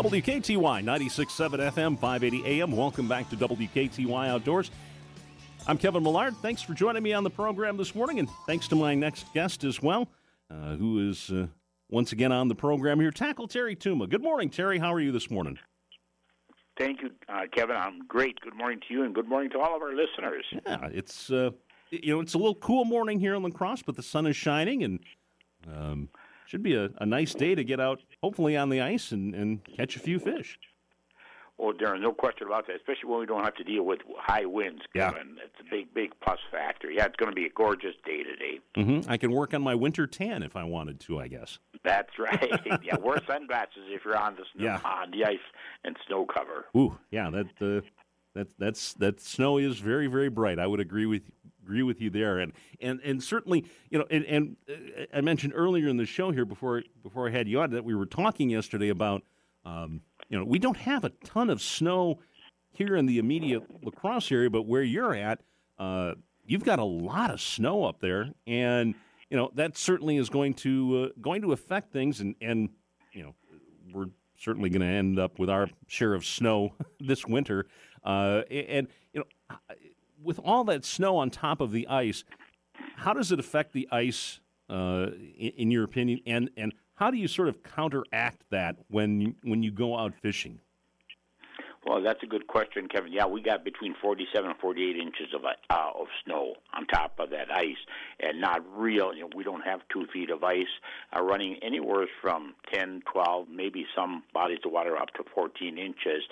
WKTY 96.7 FM, 580 AM. Welcome back to WKTY Outdoors. I'm Kevin Millard. Thanks for joining me on the program this morning, and thanks to my next guest as well, uh, who is uh, once again on the program here, Tackle Terry Tuma. Good morning, Terry. How are you this morning? Thank you, uh, Kevin. I'm great. Good morning to you, and good morning to all of our listeners. Yeah, it's uh, you know it's a little cool morning here in La Crosse, but the sun is shining, and um, should be a, a nice day to get out, hopefully on the ice and, and catch a few fish. Well, there's no question about that, especially when we don't have to deal with high winds, Kevin. Yeah. It's a big, big plus factor. Yeah, it's going to be a gorgeous day today. Mm-hmm. I can work on my winter tan if I wanted to, I guess. That's right. yeah, wear sunglasses if you're on the snow, yeah. on the ice and snow cover. Ooh, yeah, that uh, that that's that snow is very, very bright. I would agree with agree with you there, and and and certainly, you know, and, and uh, I mentioned earlier in the show here before before I had you on that we were talking yesterday about. Um, you know, we don't have a ton of snow here in the immediate La Crosse area, but where you're at, uh, you've got a lot of snow up there, and you know that certainly is going to uh, going to affect things, and and you know we're certainly going to end up with our share of snow this winter, uh, and you know with all that snow on top of the ice, how does it affect the ice? Uh, in, in your opinion, and and how do you sort of counteract that when when you go out fishing? Well, that's a good question, Kevin. Yeah, we got between 47 and 48 inches of uh, of snow on top of that ice, and not real. You know, we don't have two feet of ice uh, running anywhere from 10, 12, maybe some bodies of water up to 14 inches.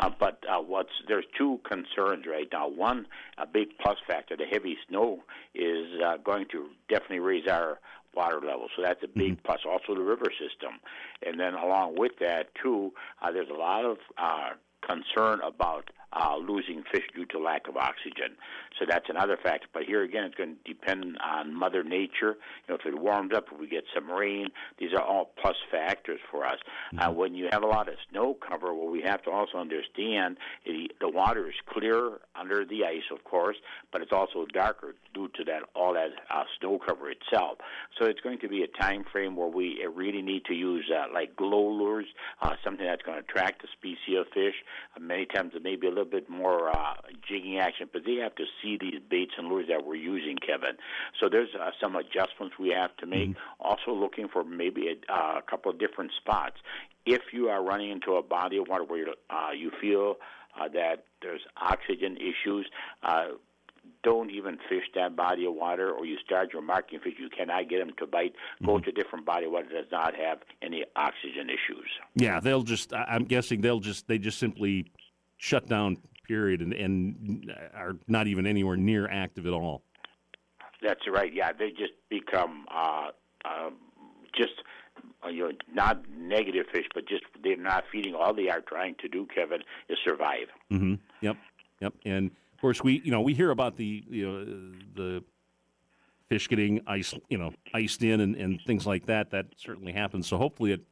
Uh, but uh, what's there's two concerns right now. One, a big plus factor: the heavy snow is uh, going to definitely raise our water level. So that's a big mm-hmm. plus. Also, the river system, and then along with that too, uh, there's a lot of uh, concern about uh, losing fish due to lack of oxygen. So that's another factor. But here again, it's going to depend on Mother Nature. You know, if it warms up, if we get some rain, these are all plus factors for us. Uh, mm-hmm. Uh, when you have a lot of snow cover, what we have to also understand is the water is clear under the ice, of course, but it's also darker due to that all that uh, snow cover itself. So it's going to be a time frame where we really need to use uh, like glow lures, uh, something that's going to attract the species of fish. Uh, many times it may be a little bit more uh, jigging action, but they have to see these baits and lures that we're using, Kevin. So there's uh, some adjustments we have to make. Mm-hmm. Also looking for maybe a, uh, a couple of different spots. If you are running into a body of water where uh, you feel uh, that there's oxygen issues, uh, don't even fish that body of water or you start your marking fish, you cannot get them to bite. Go mm-hmm. to a different body of water that does not have any oxygen issues. Yeah, they'll just, I'm guessing they'll just, they just simply shut down period and, and are not even anywhere near active at all. That's right. Yeah, they just become uh, uh, just uh, you know not negative fish, but just they're not feeding. All they are trying to do, Kevin, is survive. Mm-hmm. Yep. Yep. And of course, we you know we hear about the you know the fish getting ice you know iced in and, and things like that. That certainly happens. So hopefully it.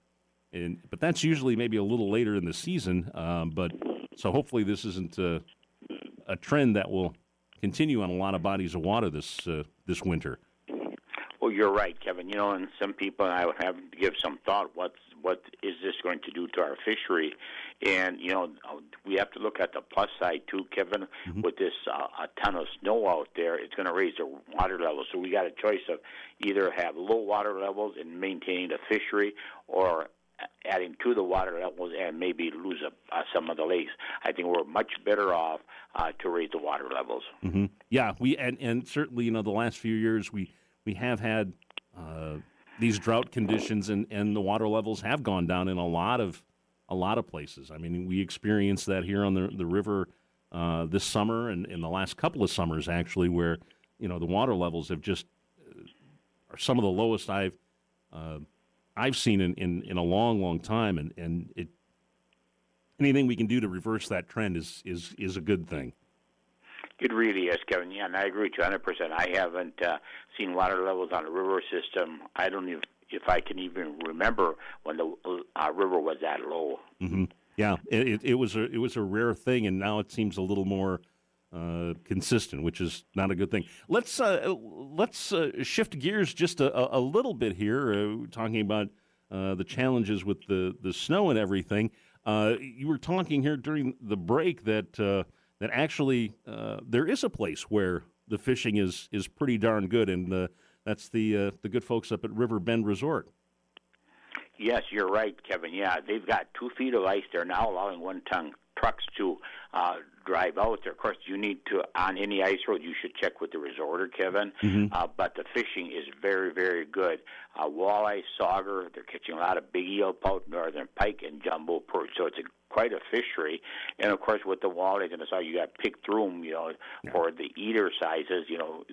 And, but that's usually maybe a little later in the season. Um, but so hopefully this isn't a, a, trend that will continue on a lot of bodies of water this uh, this winter. Well, you're right, Kevin. You know, and some people I would have to give some thought. What's what is this going to do to our fishery? And you know, we have to look at the plus side too, Kevin. Mm-hmm. With this uh, a ton of snow out there, it's going to raise the water level. So we got a choice of either have low water levels and maintaining the fishery, or adding to the water levels and maybe lose a, uh, some of the lakes. I think we're much better off uh, to raise the water levels. Mm-hmm. Yeah, we and, and certainly you know the last few years we we have had uh, these drought conditions and, and the water levels have gone down in a lot of a lot of places. I mean, we experienced that here on the the river uh, this summer and in the last couple of summers actually, where you know the water levels have just uh, are some of the lowest I've uh, I've seen in, in, in a long, long time, and, and it anything we can do to reverse that trend is is is a good thing. It really is, Kevin. Yeah, and I agree with you 100%. I haven't uh, seen water levels on a river system. I don't even if I can even remember when the uh, river was that low. Mm-hmm. Yeah, it, it was a it was a rare thing, and now it seems a little more uh, consistent, which is not a good thing. Let's uh, let's uh, shift gears just a, a little bit here, uh, talking about uh, the challenges with the, the snow and everything. You were talking here during the break that that actually there is a place where the fishing is is pretty darn good, and that's the the good folks up at River Bend Resort. Yes, you're right, Kevin. Yeah, they've got two feet of ice. They're now allowing one ton trucks to uh, drive out there. Of course, you need to on any ice road. You should check with the resorter, Kevin. Mm-hmm. Uh, but the fishing is very, very good. Uh, walleye, sauger. They're catching a lot of big eelpout, northern pike, and jumbo perch. So it's a quite a fishery. And of course, with the walleyes and the sauger, you got pick through them, you know, Yeah. for the eater sizes. You know,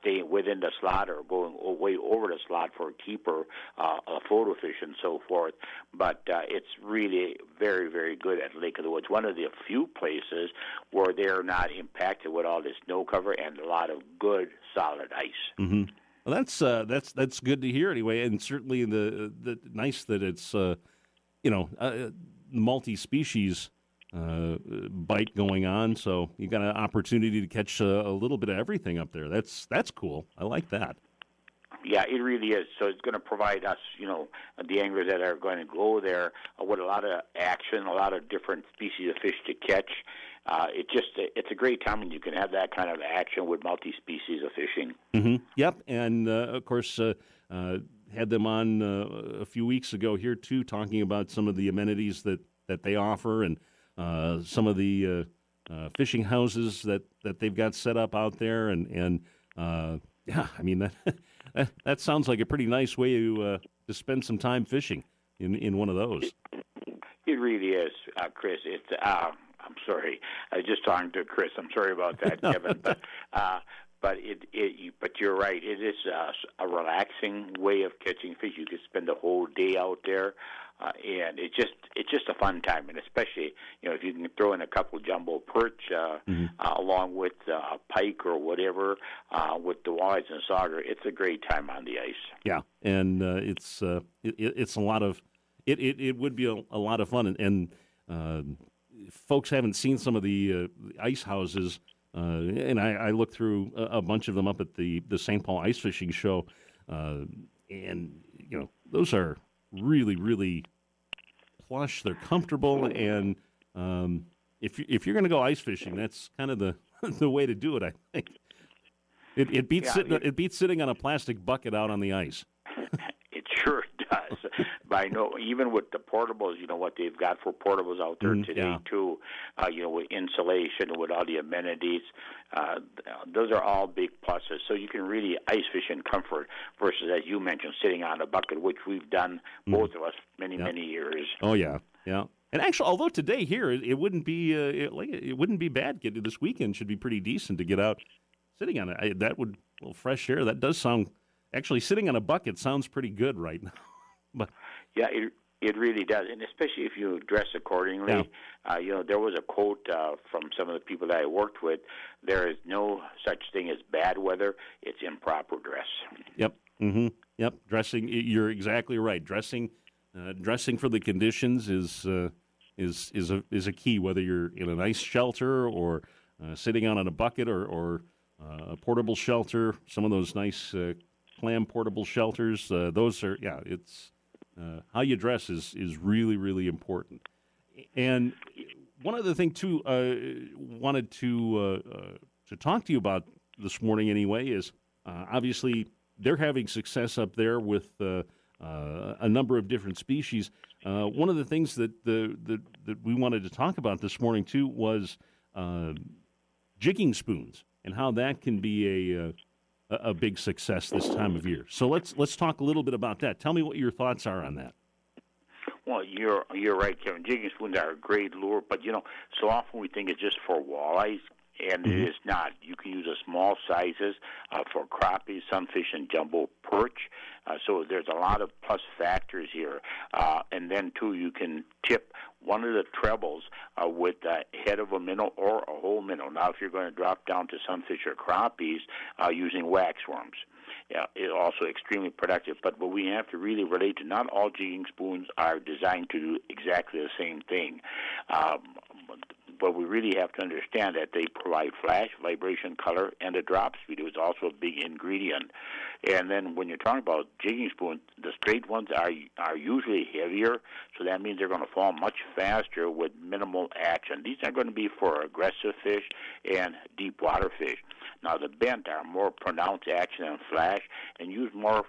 staying within the slot or going way over the slot for a keeper, uh, a photo fish, and so forth. But uh, it's really very, very good at Lake of the Woods. One of the few places where they're not impacted with all this snow cover and a lot of good solid ice. Mm-hmm. Well, that's uh, that's that's good to hear anyway, and certainly the the nice that it's uh, you know uh, multi-species uh, bite going on, so you got an opportunity to catch a, a little bit of everything up there. That's that's cool. I like that. Yeah, it really is. So it's going to provide us, you know, the anglers that are going to go there uh, with a lot of action, a lot of different species of fish to catch. Uh, it just it's a great time when you can have that kind of action with multi-species of fishing. hmm Yep, and uh, of course uh, uh, had them on uh, a few weeks ago here too, talking about some of the amenities that, that they offer and uh, some of the uh, uh, fishing houses that, that they've got set up out there, and and uh, yeah, I mean that, that sounds like a pretty nice way to uh, to spend some time fishing in in one of those. It really is, uh, Chris. It's uh, I'm sorry. I was just talking to Chris. I'm sorry about that, Kevin. But uh, but it it but you're right. It is a, a relaxing way of catching fish. You could spend the whole day out there. Uh, and it's just it's just a fun time, and especially you know if you can throw in a couple jumbo perch uh, Mhm. uh, along with uh, pike or whatever uh, with the walleyes and sauger, it's a great time on the ice. Yeah, and uh, it's uh, it, it- it's a lot of it. It, it would be a, a lot of fun, and, and uh, folks haven't seen some of the, uh, the ice houses. Uh, and I, I looked through a, a bunch of them up at the the St. Paul Ice Fishing Show, uh, and you know those are really really plush. They're comfortable, and um, if you, if you're going to go ice fishing, that's kind of the the way to do it. I think it, it beats Yeah, sitting it- it beats sitting on a plastic bucket out on the ice. Sure it does. but I know even with the portables, you know what they've got for portables out there Mm, today yeah. too. Uh, you know, with insulation, with all the amenities, uh, those are all big pluses. So you can really ice fish in comfort versus, as you mentioned, sitting on a bucket, which we've done both of us many Mm. Yeah. many years. Oh yeah, yeah. And actually, although today here it, it wouldn't be uh, it, like it wouldn't be bad. Get this weekend should be pretty decent to get out sitting on it. I, that would a little fresh air. That does sound actually sitting on a bucket sounds pretty good right now. But Yeah, it it really does, and especially if you dress accordingly. Yeah. Uh, you know, there was a quote uh, from some of the people that I worked with. There is no such thing as bad weather; it's improper dress. Yep. Mm-hmm. Yep. Dressing. You're exactly right. Dressing, uh, dressing for the conditions is uh, is is a is a key. Whether you're in a nice shelter or uh, sitting on a bucket or or uh, a portable shelter, some of those nice uh, clam portable shelters. Uh, those are yeah. It's uh, how you dress is is really really important. And one other thing too, uh, wanted to to talk to you about this morning anyway is obviously they're having success up there with uh, uh, a number of different species. Uh, one of the things that the, the that we wanted to talk about this morning too was jigging spoons and how that can be a, a a big success this time of year. So let's let's talk a little bit about that. Tell me what your thoughts are on that. Well, you're you're right, Kevin. Jigging spoons are a great lure, but you know, so often we think it's just for walleyes, and Mhm. it is not. You can use a small sizes uh, for crappies, sunfish, and jumbo perch. Uh, so there's a lot of plus factors here, uh, and then too, you can tip one of the trebles uh, with the head of a minnow or a whole minnow. Now, if you're going to drop down to sunfish or crappies, uh, using waxworms. Yeah, it's also extremely productive. But what we have to really relate to, not all jigging spoons are designed to do exactly the same thing. Um, but we really have to understand that they provide flash, vibration, color, and a drop speed. It was also a big ingredient. And then when you're talking about jigging spoons, the straight ones are are usually heavier, so that means they're going to fall much faster with minimal action. These are going to be for aggressive fish and deep water fish. Now the bent are more pronounced action and flash, and used more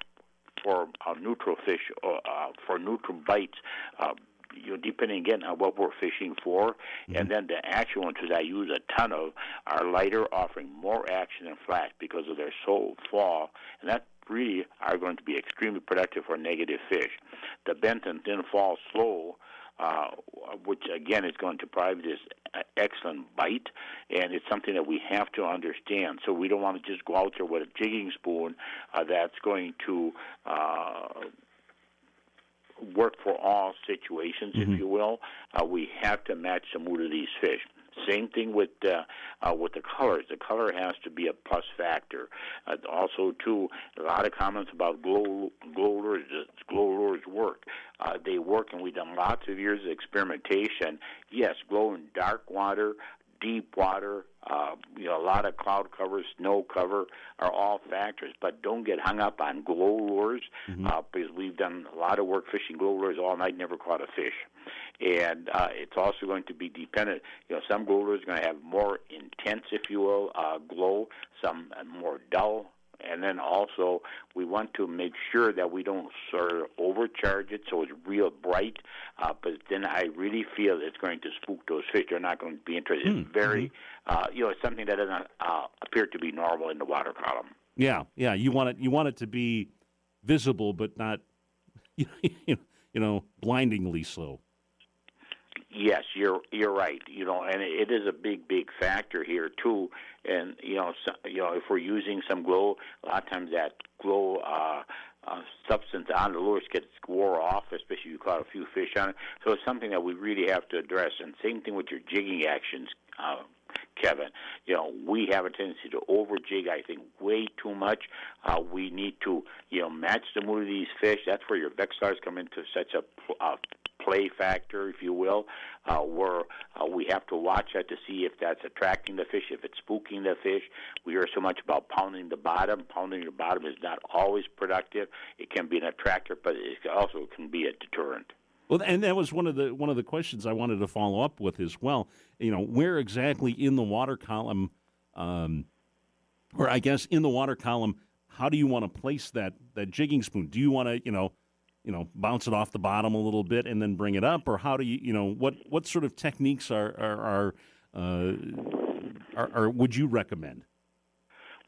for uh, neutral fish uh, uh, for neutral bites. Uh, you know, depending again on what we're fishing for, mm-hmm. and then the action ones that I use a ton of are lighter, offering more action and flash because of their sole fall, and that really are going to be extremely productive for negative fish. The bent and thin fall slow uh, which again is going to provide this excellent bite, and it's something that we have to understand. So we don't want to just go out there with a jigging spoon uh, that's going to uh, work for all situations, mm-hmm. if you will. Uh, we have to match the mood of these fish. Same thing with uh, uh, with the colors. The color has to be a plus factor. Uh, also, too, a lot of comments about glow glow lures. Glow lures work. Uh, they work, and we've done lots of years of experimentation. Yes, glow in dark water, deep water, uh, you know, a lot of cloud cover, snow cover are all factors. But don't get hung up on glow lures mm-hmm. uh, because we've done a lot of work fishing glow lures all night, never caught a fish. And uh, it's also going to be dependent. You know, some glow lures are going to have more intense, if you will, uh, glow. Some more dull and then also we want to make sure that we don't sort of overcharge it so it's real bright. Uh, but then I really feel it's going to spook those fish. They're not going to be interested. Mm. It's hmm, very, mm-hmm. uh, you know, it's something that doesn't uh, appear to be normal in the water column. Yeah, yeah. You want it. You want it to be visible, but not, you know, blindingly so. Yes, you're you're right. You know, and it is a big, big factor here too. And you know, so, you know, if we're using some glow, a lot of times that glow uh, uh, substance on the lures gets wore off, especially if you caught a few fish on it. So it's something that we really have to address. And same thing with your jigging actions. Uh, Kevin. You know, we have a tendency to over jig. I think way too much. Uh, we need to, you know, match the mood of these fish. That's where your Vexilars come into such a uh, play factor, if you will, uh, where uh, we have to watch that to see if that's attracting the fish, if it's spooking the fish. We hear so much about pounding the bottom. Pounding the bottom is not always productive. It can be an attractor, but it also can be a deterrent. Well, and that was one of the one of the questions I wanted to follow up with as well. You know, where exactly in the water column, um, or I guess in the water column, how do you want to place that that jigging spoon? Do you want to, you know, you know, bounce it off the bottom a little bit and then bring it up, or how do you, you know, what what sort of techniques are are are, uh, are, are would you recommend?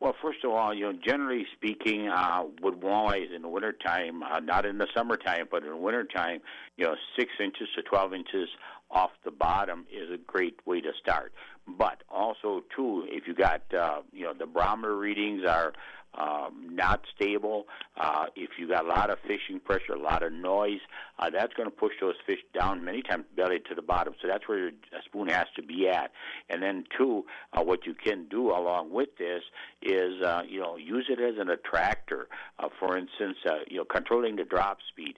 Well, first of all, you know, generally speaking, uh, with walleyes in the wintertime, uh, not in the summertime, but in the wintertime, you know, six inches to 12 inches off the bottom is a great way to start. But also, too, if you got, uh, you know, the barometer readings are um, not stable. Uh, if you got a lot of fishing pressure, a lot of noise, uh, that's going to push those fish down many times belly to the bottom. So that's where your spoon has to be at. And then two, uh, what you can do along with this is uh, you know use it as an attractor. Uh, for instance, uh, you know controlling the drop speed.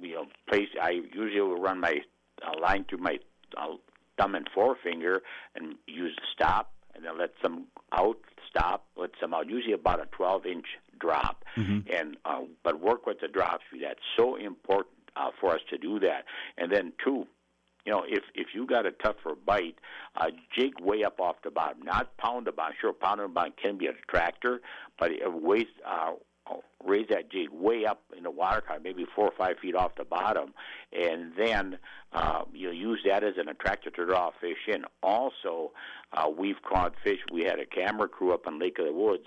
You know, place I usually will run my uh, line through my uh, thumb and forefinger and use the stop and then let some out, stop, let some out. Usually about a 12 inch drop, mm-hmm. and uh, but work with the drop speed. That's so important uh, for us to do that. And then two, you know, if if you got a tougher bite, uh, jig way up off the bottom, not pound the bottom. Sure, pound the bottom can be a tractor, but it weighs uh, raise that jig way up in the water column, maybe four or five feet off the bottom, and then uh, you use that as an attractor to draw fish in. Also, uh, we've caught fish. We had a camera crew up on Lake of the Woods,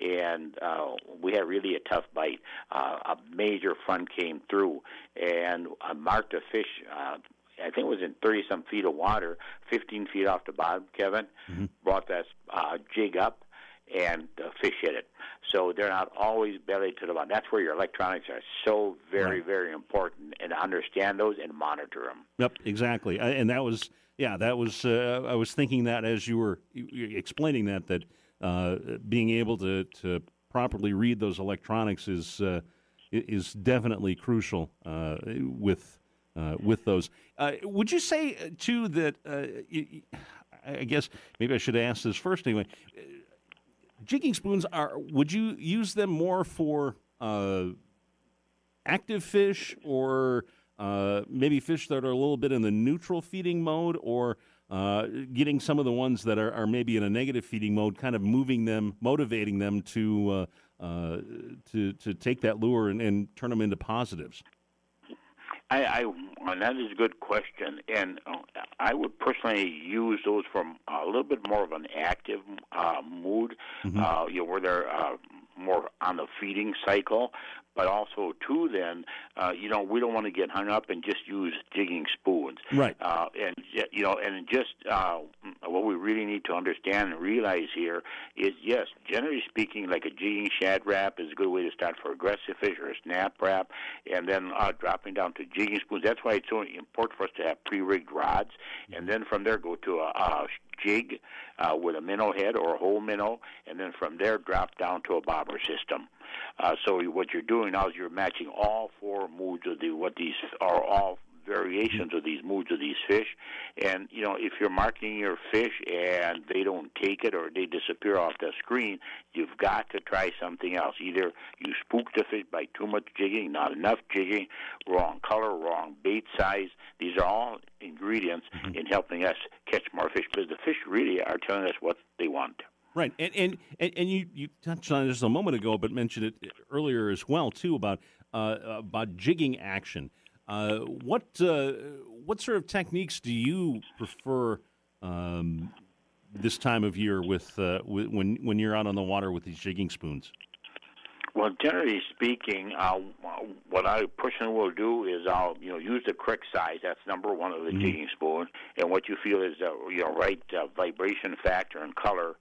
and uh, we had really a tough bite. Uh, a major front came through, and I marked a fish. Uh, I think it was in 30 some feet of water, 15 feet off the bottom, Kevin. Mm-hmm. Brought that uh, jig up, and fish hit it. So they're not always belly to the bottom. That's where your electronics are so very, right. very important, and understand those and monitor them. Yep, exactly. And that was, yeah, that was. Uh, I was thinking that as you were explaining that, that uh, being able to to properly read those electronics is uh, is definitely crucial uh, with uh, with those. Uh, would you say too that I, I guess maybe I should ask this first anyway. Jigging spoons are. Would you use them more for uh, active fish, or uh, maybe fish that are a little bit in the neutral feeding mode, or uh, getting some of the ones that are, are, maybe in a negative feeding mode, kind of moving them, motivating them to uh, uh, to to take that lure and, and turn them into positives? I, I that is a good question, and uh, I would personally use those from a little bit more of an active uh, mood, mm-hmm. uh, you know, where they're uh, more on the feeding cycle but also too then uh, you know we don't want to get hung up and just use jigging spoons. Right. Uh, and you know and just uh, what we really need to understand and realize here is yes generally speaking like a jigging shad rap is a good way to start for aggressive fish or a Snap Rap and then uh, dropping down to jigging spoons. That's why it's so important for us to have pre-rigged rods and then from there go to a, a jig uh, with a minnow head or a whole minnow, and then from there drop down to a bobber system. Uh, so what you're doing now is you're matching all four moods of the what these are all variations of these moods of these fish. And you know, if you're marketing your fish and they don't take it or they disappear off the screen, you've got to try something else. Either you spook the fish by too much jigging, not enough jigging, wrong color, wrong bait size. These are all ingredients mm-hmm. in helping us catch more fish because the fish really are telling us what they want. Right, and and and you you touched on this a moment ago, but mentioned it earlier as well too about uh, about jigging action. Uh, what uh, what sort of techniques do you prefer um, this time of year with, uh, with, when when you're out on the water with these jigging spoons? Well, generally speaking, uh, what I personally will do is I'll you know use the correct size. That's number one of the mm-hmm. jigging spoon, and what you feel is uh, you know right uh, vibration factor and color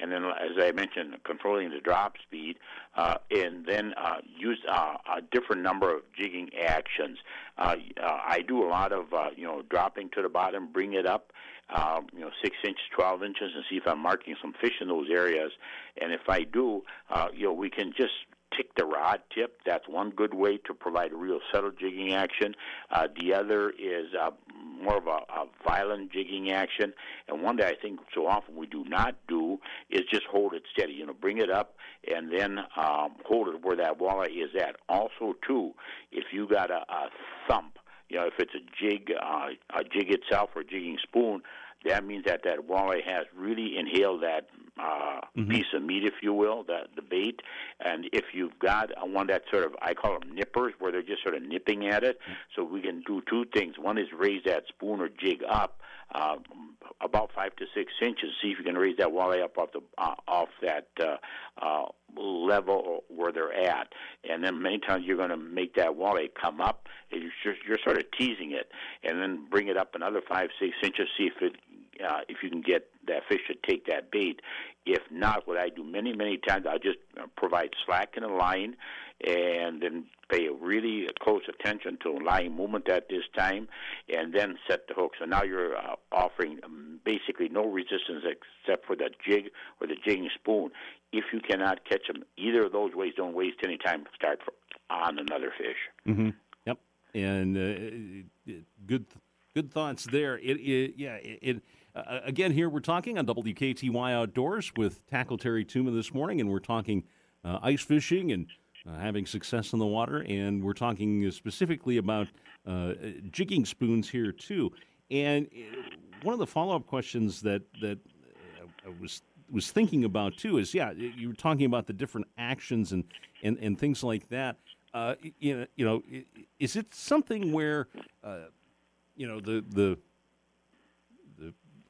and then as I mentioned, controlling the drop speed, uh, and then uh, use uh, a different number of jigging actions. Uh, uh, I do a lot of uh, you know dropping to the bottom, bring it up, uh, you know six inches, twelve inches, and see if I'm marking some fish in those areas. And if I do, uh, you know we can just tick the rod tip. That's one good way to provide a real subtle jigging action. Uh, the other is uh, more of a, a violent jigging action. And one that I think so often we do not do is just hold it steady. You know, bring it up and then um, hold it where that walleye is at. Also, too, if you got a, a thump, you know, if it's a jig, uh, a jig itself or a jigging spoon, that means that that walleye has really inhaled that uh, mm-hmm. piece of meat, if you will, the the bait. And if you've got one that sort of I call them nippers, where they're just sort of nipping at it, mm-hmm. so we can do two things. One is raise that spoon or jig up uh, about five to six inches. See if you can raise that walleye up off the uh, off that uh, uh, level where they're at, and then many times you're going to make that walleye come up. And you're just, you're sort of teasing it, and then bring it up another five six inches. See if it uh, if you can get that fish to take that bait. If not, what I do many, many times, I just uh, provide slack in a line and then pay really close attention to line movement at this time and then set the hook. So now you're uh, offering um, basically no resistance except for the jig or the jigging spoon. If you cannot catch them either of those ways, don't waste any time. Start on another fish. Mm-hmm. Yep. And uh, good good thoughts there. It, it yeah, it, it uh, again, here we're talking on WKTY Outdoors with Tackle Terry Tuma this morning, and we're talking uh, ice fishing and uh, having success in the water, and we're talking specifically about uh, jigging spoons here too. And uh, one of the follow-up questions that that I was was thinking about too is, yeah, you were talking about the different actions and and, and things like that. Uh, you know, you know, is it something where, you know, the the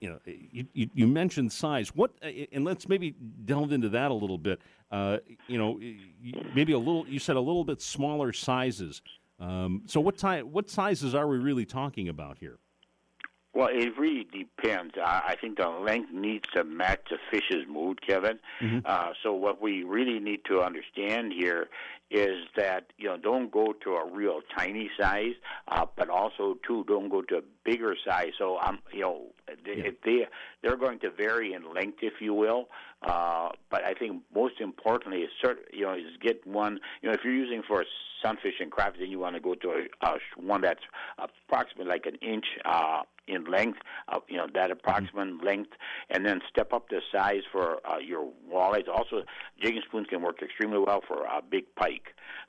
you know, you, you, mentioned size. What, uh, and let's maybe delve into that a little bit. Uh, you know, maybe a little. You said a little bit smaller sizes. Um, so what time? What sizes are we really talking about here? Well, it really depends. I, think the length needs to match the fish's mood, Kevin. Mm-hmm. Uh, so what we really need to understand here is that you know don't go to a real tiny size, uh, but also too don't go to a bigger size. So I'm, you know, they, they they're going to vary in length, if you will. Uh, but I think most importantly is cert, you know is get one. You know, if you're using for sunfish and crab, then you want to go to a, a one that's approximately like an inch uh, in length, uh, you know, that approximate mm-hmm. length, and then step up the size for uh, your walleyes. Also, jigging spoons can work extremely well for a uh, big pike,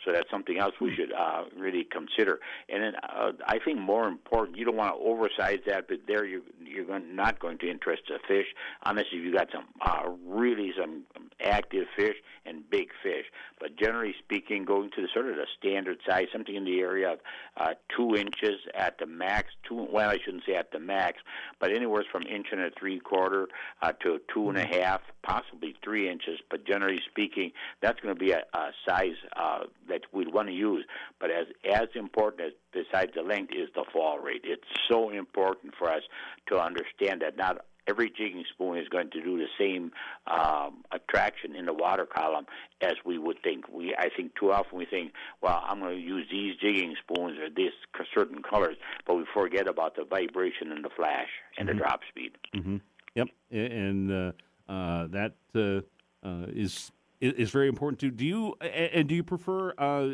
so that's something else we hmm. should uh, really consider. And then uh, I think more important, you don't want to oversize that, but there you you're going, not going to interest the fish unless if you got some uh, really some active fish and big fish. But generally speaking, going to the sort of the standard size, something in the area of uh, two inches at the max. Two, well, I shouldn't say at the max, but anywhere from inch and a three quarter uh, to two and a mm-hmm. half, possibly three inches. But generally speaking, that's going to be a, a size uh, that we'd want to use. But as as important as besides the length is the fall rate. It's so important for us to understand that not every jigging spoon is going to do the same um, attraction in the water column as we would think. We, I think, too often we think, well, I'm going to use these jigging spoons or this certain colors, but we forget about the vibration and the flash and mm-hmm. the drop speed. Mm-hmm. Yep, and uh, uh, that uh, uh is is very important too. Do you and do you prefer uh,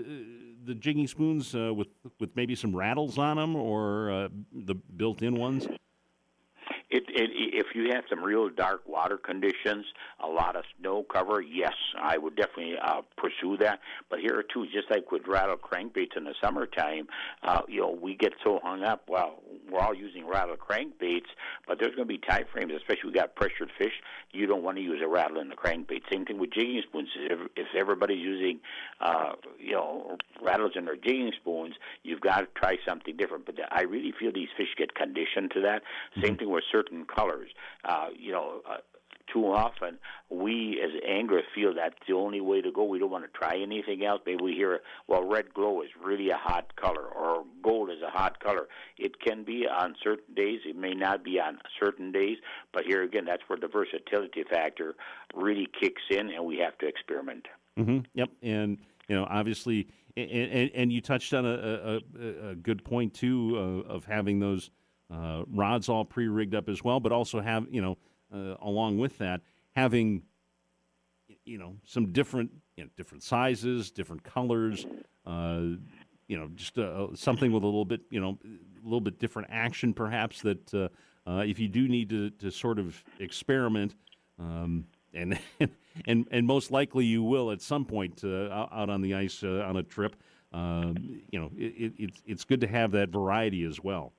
the jigging spoons uh, with with maybe some rattles on them or the built-in ones? It, it, if you have some real dark water conditions, a lot of snow cover, yes, I would definitely uh, pursue that. But here too, just like with rattle crankbaits in the summertime, uh, you know, we get so hung up. Well, we're all using rattle crankbaits, but there's going to be time frames, especially we got pressured fish. You don't want to use a rattle in the crankbait. Same thing with jigging spoons. If, if everybody's using, uh, you know, rattles in their jigging spoons, you've got to try something different. But I really feel these fish get conditioned to that. Mm-hmm. Same thing with certain certain colors. Uh, you know, uh, too often we as anglers feel that's the only way to go. We don't want to try anything else. Maybe we hear, well, red glow is really a hot color, or gold is a hot color. It can be on certain days. It may not be on certain days. But here again, that's where the versatility factor really kicks in, and we have to experiment. Mm-hmm. Yep, and you know, obviously, and, and, and you touched on a, a, a good point too uh, of having those uh, rods all pre-rigged up as well, but also have you know uh, along with that having you know some different you know, different sizes, different colors. Uh, you know, just uh, something with a little bit you know a little bit different action, perhaps. That uh, uh, if you do need to, to sort of experiment. Um, and and and most likely you will at some point out on the ice on a trip. Um, you know, it, it, it's good to have that variety as well.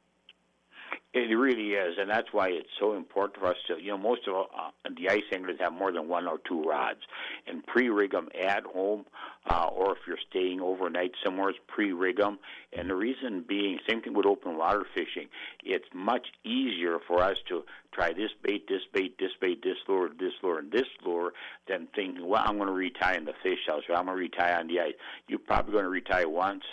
It really is, and that's why it's so important for us to, you know, most of uh, the ice anglers have more than one or two rods, and pre-rig them at home, uh, or if you're staying overnight somewhere, pre-rig them. And the reason being, same thing with open water fishing, it's much easier for us to try this bait, this bait, this bait, this lure, this lure, and this lure, than thinking, well, I'm going to retie in the fish house, or I'm going to retie on the ice. You're probably going to retie once,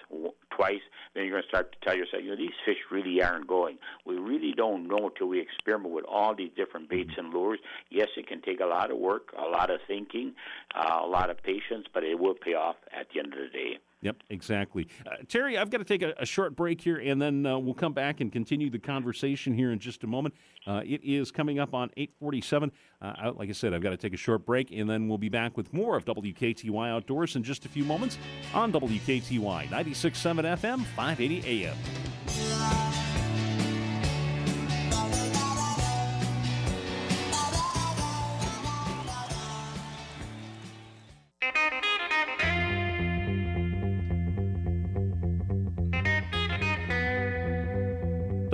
twice, then you're going to start to tell yourself, you know, these fish really aren't going. We really don't know until we experiment with all these different baits and lures. Yes, it can take a lot of work, a lot of thinking, uh, a lot of patience, but it will pay off at the end of the day. Yep, exactly. Uh, Terry, I've got to take a, a, short break here, and then uh, we'll come back and continue the conversation here in just a moment. Uh, it is coming up on 847. Uh, like I said, I've got to take a short break, and then we'll be back with more of WKTY Outdoors in just a few moments on WKTY 96.7 FM, 580 AM.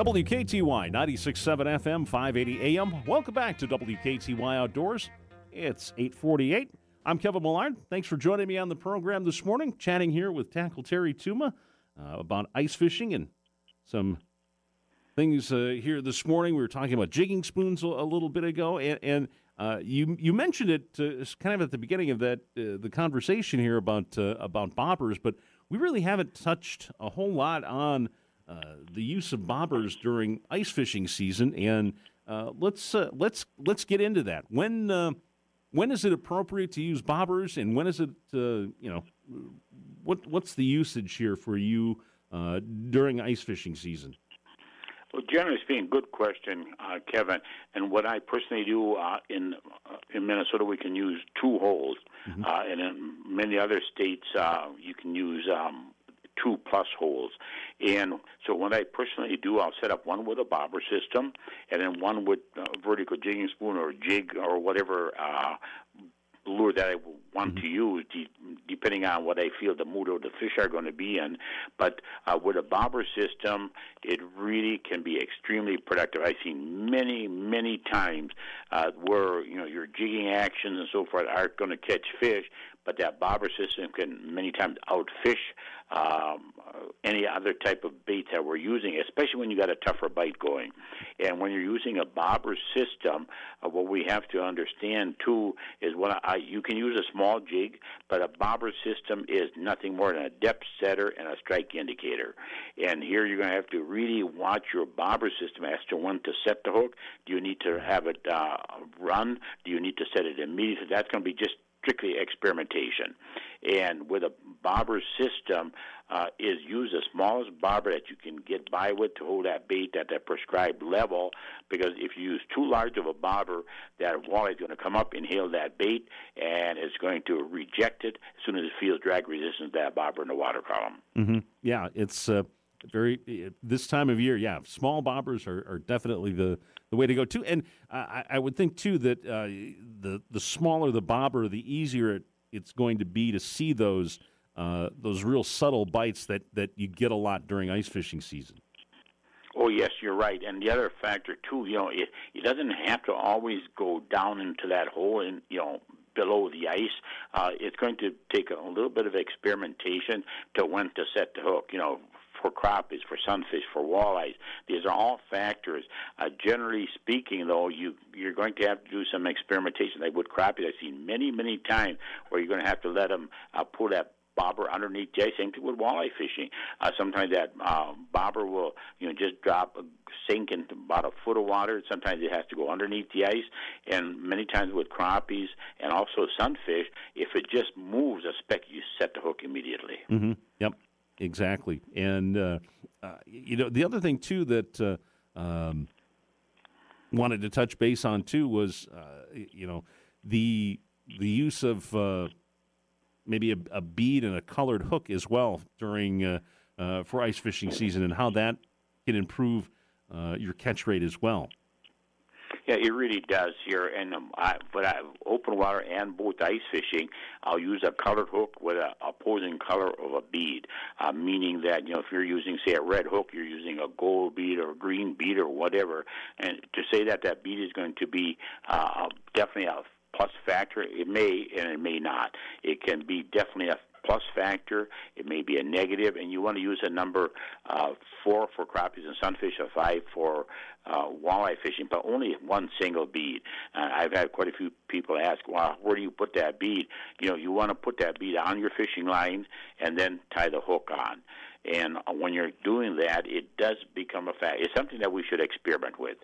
WKTY 96.7 FM, 580 AM. Welcome back to WKTY Outdoors. It's 848. I'm Kevin Millard. Thanks for joining me on the program this morning, chatting here with Tackle Terry Tuma uh, about ice fishing and some things uh, here this morning. We were talking about jigging spoons a, a little bit ago, and, and uh, you you mentioned it uh, kind of at the beginning of that uh, the conversation here about uh, about bobbers, but we really haven't touched a whole lot on – the use of bobbers during ice fishing season, and uh, let's uh, let's let's get into that. When uh, when is it appropriate to use bobbers, and when is it uh, you know what what's the usage here for you during ice fishing season? Well, generally speaking, good question, uh, Kevin. And what I personally do uh, in uh, in Minnesota, we can use two holes, mm-hmm. uh, and in many other states, uh, you can use um, two plus holes. And so what I personally do, I'll set up one with a bobber system, and then one with a vertical jigging spoon or jig or whatever uh, lure that I want mm-hmm. to use, de- depending on what I feel the mood of the fish are going to be in. But uh, with a bobber system, it really can be extremely productive. I've seen many, many times uh, where you know your jigging actions and so forth aren't going to catch fish, but that bobber system can many times outfish um, any other type of bait that we're using, especially when you got a tougher bite going. And when you're using a bobber system, uh, what we have to understand too is what I, you can use a small jig, but a bobber system is nothing more than a depth setter and a strike indicator. And here you're going to have to really watch your bobber system as to when to set the hook. Do you need to have it uh, run? Do you need to set it immediately? That's going to be just strictly experimentation. And with a bobber system, uh, is use the smallest bobber that you can get by with to hold that bait at that prescribed level. Because if you use too large of a bobber, that walleye is going to come up, inhale that bait, and it's going to reject it as soon as it feels drag resistance that bobber in the water column. Mm-hmm. Yeah, it's. Uh very this time of year, yeah, small bobbers are, are definitely the, the way to go too. And I, I would think too that uh, the the smaller the bobber, the easier it, it's going to be to see those uh, those real subtle bites that, that you get a lot during ice fishing season. Oh yes, you're right. And the other factor too, you know, it it doesn't have to always go down into that hole and you know below the ice. Uh, it's going to take a little bit of experimentation to when to set the hook. You know, for crappies, for sunfish, for walleyes. These are all factors. Uh, generally speaking, though, you you're going to have to do some experimentation. Like with crappies, I've seen many, many times where you're going to have to let them uh, pull that bobber underneath ice. Same thing with walleye fishing. Uh, sometimes that uh, bobber will, you know, just drop, sink into about a foot of water. Sometimes it has to go underneath the ice. And many times with crappies and also sunfish, if it just moves a speck, you set the hook immediately. Mm-hmm. Yep. Exactly, and uh, uh, you know the other thing too that uh, um, wanted to touch base on too was uh, you know the the use of uh, maybe a, a, bead and a colored hook as well during for ice fishing season, and how that can improve your catch rate as well. Yeah, it really does here. And um, I, but I, open water and both ice fishing, I'll use a colored hook with a opposing color of a bead, uh, meaning that you know if you're using say a red hook, you're using a gold bead or a green bead or whatever. And to say that that bead is going to be uh, definitely a plus factor, it may and it may not. It can be definitely a plus factor. It may be a negative, and you want to use a number uh, four for crappies and sunfish, a five for uh, walleye fishing, but only one single bead. Uh, I've had quite a few people ask, "Well, where do you put that bead?" You know, you want to put that bead on your fishing line and then tie the hook on. And when you're doing that, it does become a fact. It's something that we should experiment with.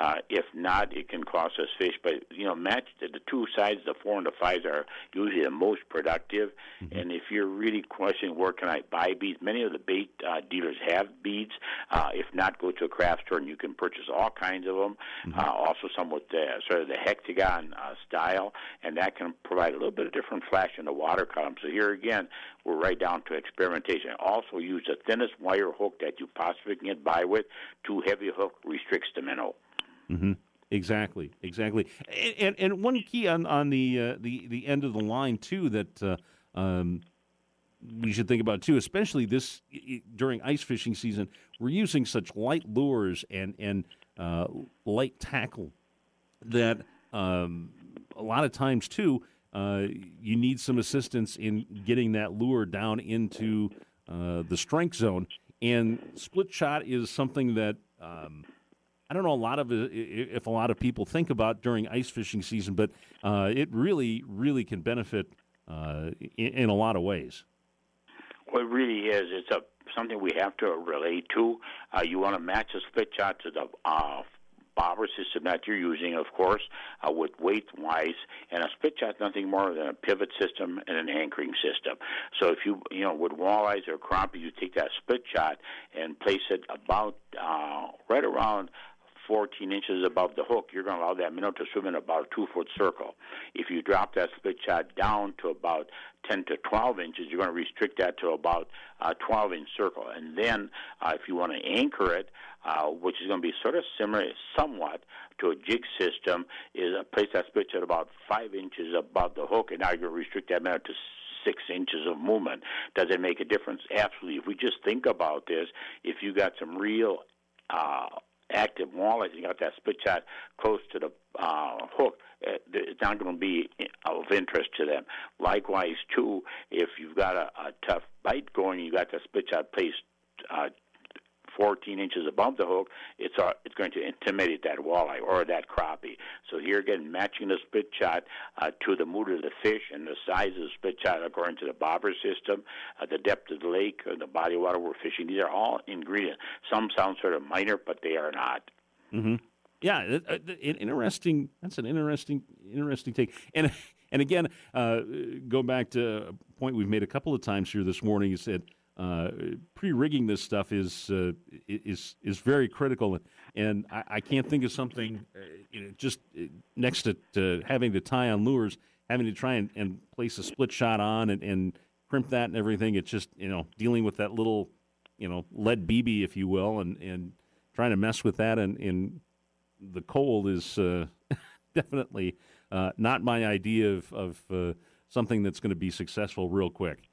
Uh, if not, it can cost us fish. But you know, match the, the two sides, the four and the fives, are usually the most productive. Mm-hmm. And if you're really questioning where can I buy beads, many of the bait uh, dealers have beads. Uh, if not, go to a craft store and you can purchase all kinds of them. Mm-hmm. Uh, also, some with the, sort of the hexagon uh, style, and that can provide a little bit of different flash in the water column. So here again, we're right down to experimentation. Also, use the thinnest wire hook that you possibly can get by with. Too heavy hook restricts the minnow. Mm-hmm. Exactly, exactly. And, and, and one key on on the uh, the the end of the line too that uh, um, we should think about too, especially this during ice fishing season. We're using such light lures and and uh, light tackle that um, a lot of times too uh, you need some assistance in getting that lure down into uh, the strength zone. And split shot is something that um, I don't know a lot of if a lot of people think about during ice fishing season, but uh, it really, really can benefit uh, in, in, a lot of ways. Well, it really is. It's a something we have to relate to. Uh, you want to match a split shot to the bobber system that you're using, of course, uh, with weight wise, and a split shot nothing more than a pivot system and an anchoring system. So if you you know with walleyes or crappie, you take that split shot and place it about uh, right around 14 inches above the hook, you're going to allow that minnow to swim in about a two foot circle. If you drop that split shot down to about 10 to 12 inches, you're going to restrict that to about a 12 inch circle. And then uh, if you want to anchor it, uh, which is going to be sort of similar somewhat to a jig system, is place that split shot about 5 inches above the hook, and now you're going to restrict that minnow to six inches of movement. Does it make a difference? Absolutely. If we just think about this, if you got some real uh, active walleyes, you got that split shot close to the uh, hook, uh, it's not going to be of interest to them. Likewise, too, if you've got a, a tough bite going, you got the split shot placed uh, 14 inches above the hook, it's uh, it's going to intimidate that walleye or that crappie. So here again, matching the split shot uh, to the mood of the fish and the size of the split shot according to the bobber system, uh, the depth of the lake, or the body of water we're fishing. These are all ingredients. Some sound sort of minor, but they are not. Mm-hmm. Yeah, it, it, interesting. That's an interesting, interesting take. And and again, uh, go back to a point we've made a couple of times here this morning. You said uh, pre-rigging this stuff is uh, is is very critical, and I, I can't think of something uh, you know, just uh, next to, to, having to tie on lures, having to try and, and place a split shot on and, and, crimp that and everything. It's just you know dealing with that little you know lead BB, if you will, and and trying to mess with that in, in the cold is uh, definitely not my idea of of something that's going to be successful real quick.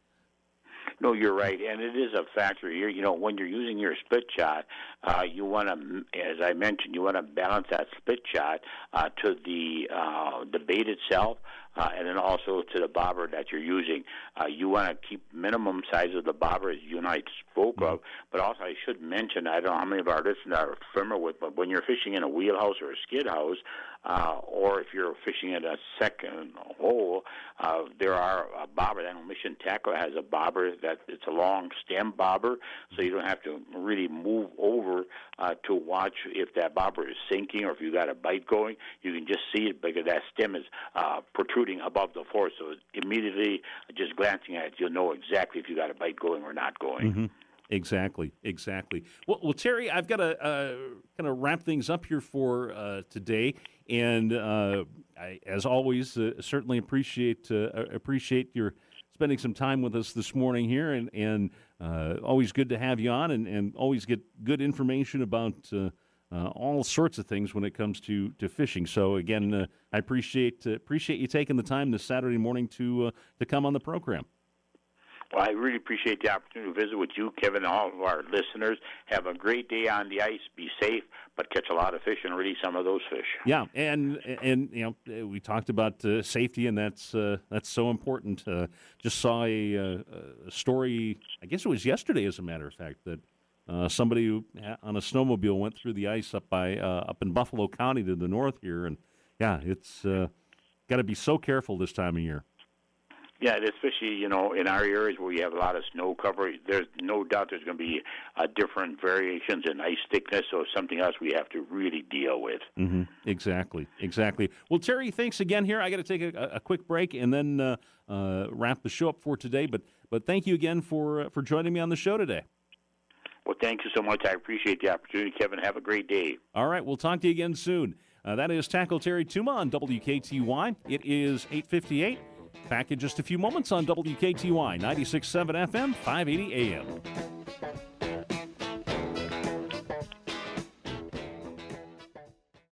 No, you're right, and it is a factor here. You know, when you're using your split shot, uh, you want to, as I mentioned, you want to balance that split shot uh, to the uh, the bait itself, uh, and then also to the bobber that you're using. Uh, you want to keep minimum size of the bobber, as you and I spoke of. But also, I should mention, I don't know how many of our listeners are familiar with, but when you're fishing in a wheelhouse or a skid house, uh, or if you're fishing in a second hole, uh, there are a bobber. That Mission Tackle has a bobber that it's a long stem bobber, so you don't have to really move over uh, to watch if that bobber is sinking or if you got a bite going. You can just see it because that stem is uh, protruding above the floor. So immediately, just glancing at it, you'll know exactly if you got a bite going or not going. Mm-hmm. Exactly, exactly. Well, well, Terry, I've got to uh, kind of wrap things up here for uh, today, and uh, I, as always, uh, certainly appreciate uh, appreciate your spending some time with us this morning here, and and uh, always good to have you on, and, and always get good information about. all sorts of things when it comes to, to fishing. So again, I appreciate appreciate you taking the time this Saturday morning to to come on the program. Well, I really appreciate the opportunity to visit with you, Kevin, and all of our listeners. Have a great day on the ice. Be safe, but catch a lot of fish and release some of those fish. Yeah, and and you know we talked about uh, safety, and that's uh, that's so important. Uh, just saw a, uh, a, story. I guess it was yesterday, as a matter of fact, that uh, somebody who, on a snowmobile went through the ice up by uh, up in Buffalo County to the north here, and yeah, it's got to be so careful this time of year. Yeah, especially you know in our areas where you have a lot of snow cover, there's no doubt there's going to be uh, different variations in ice thickness. So something else we have to really deal with. Mm-hmm. Exactly, exactly. Well, Terry, thanks again. Here, I got to take a, a, quick break and then uh, uh, wrap the show up for today. But but thank you again for uh, for joining me on the show today. Well, thank you so much. I appreciate the opportunity, Kevin. Have a great day. All right, we'll talk to you again soon. Uh, that is Tackle Terry Tuma on WKTY. It is eight fifty eight. Back in just a few moments on WKTY 96.7 FM, 580 AM.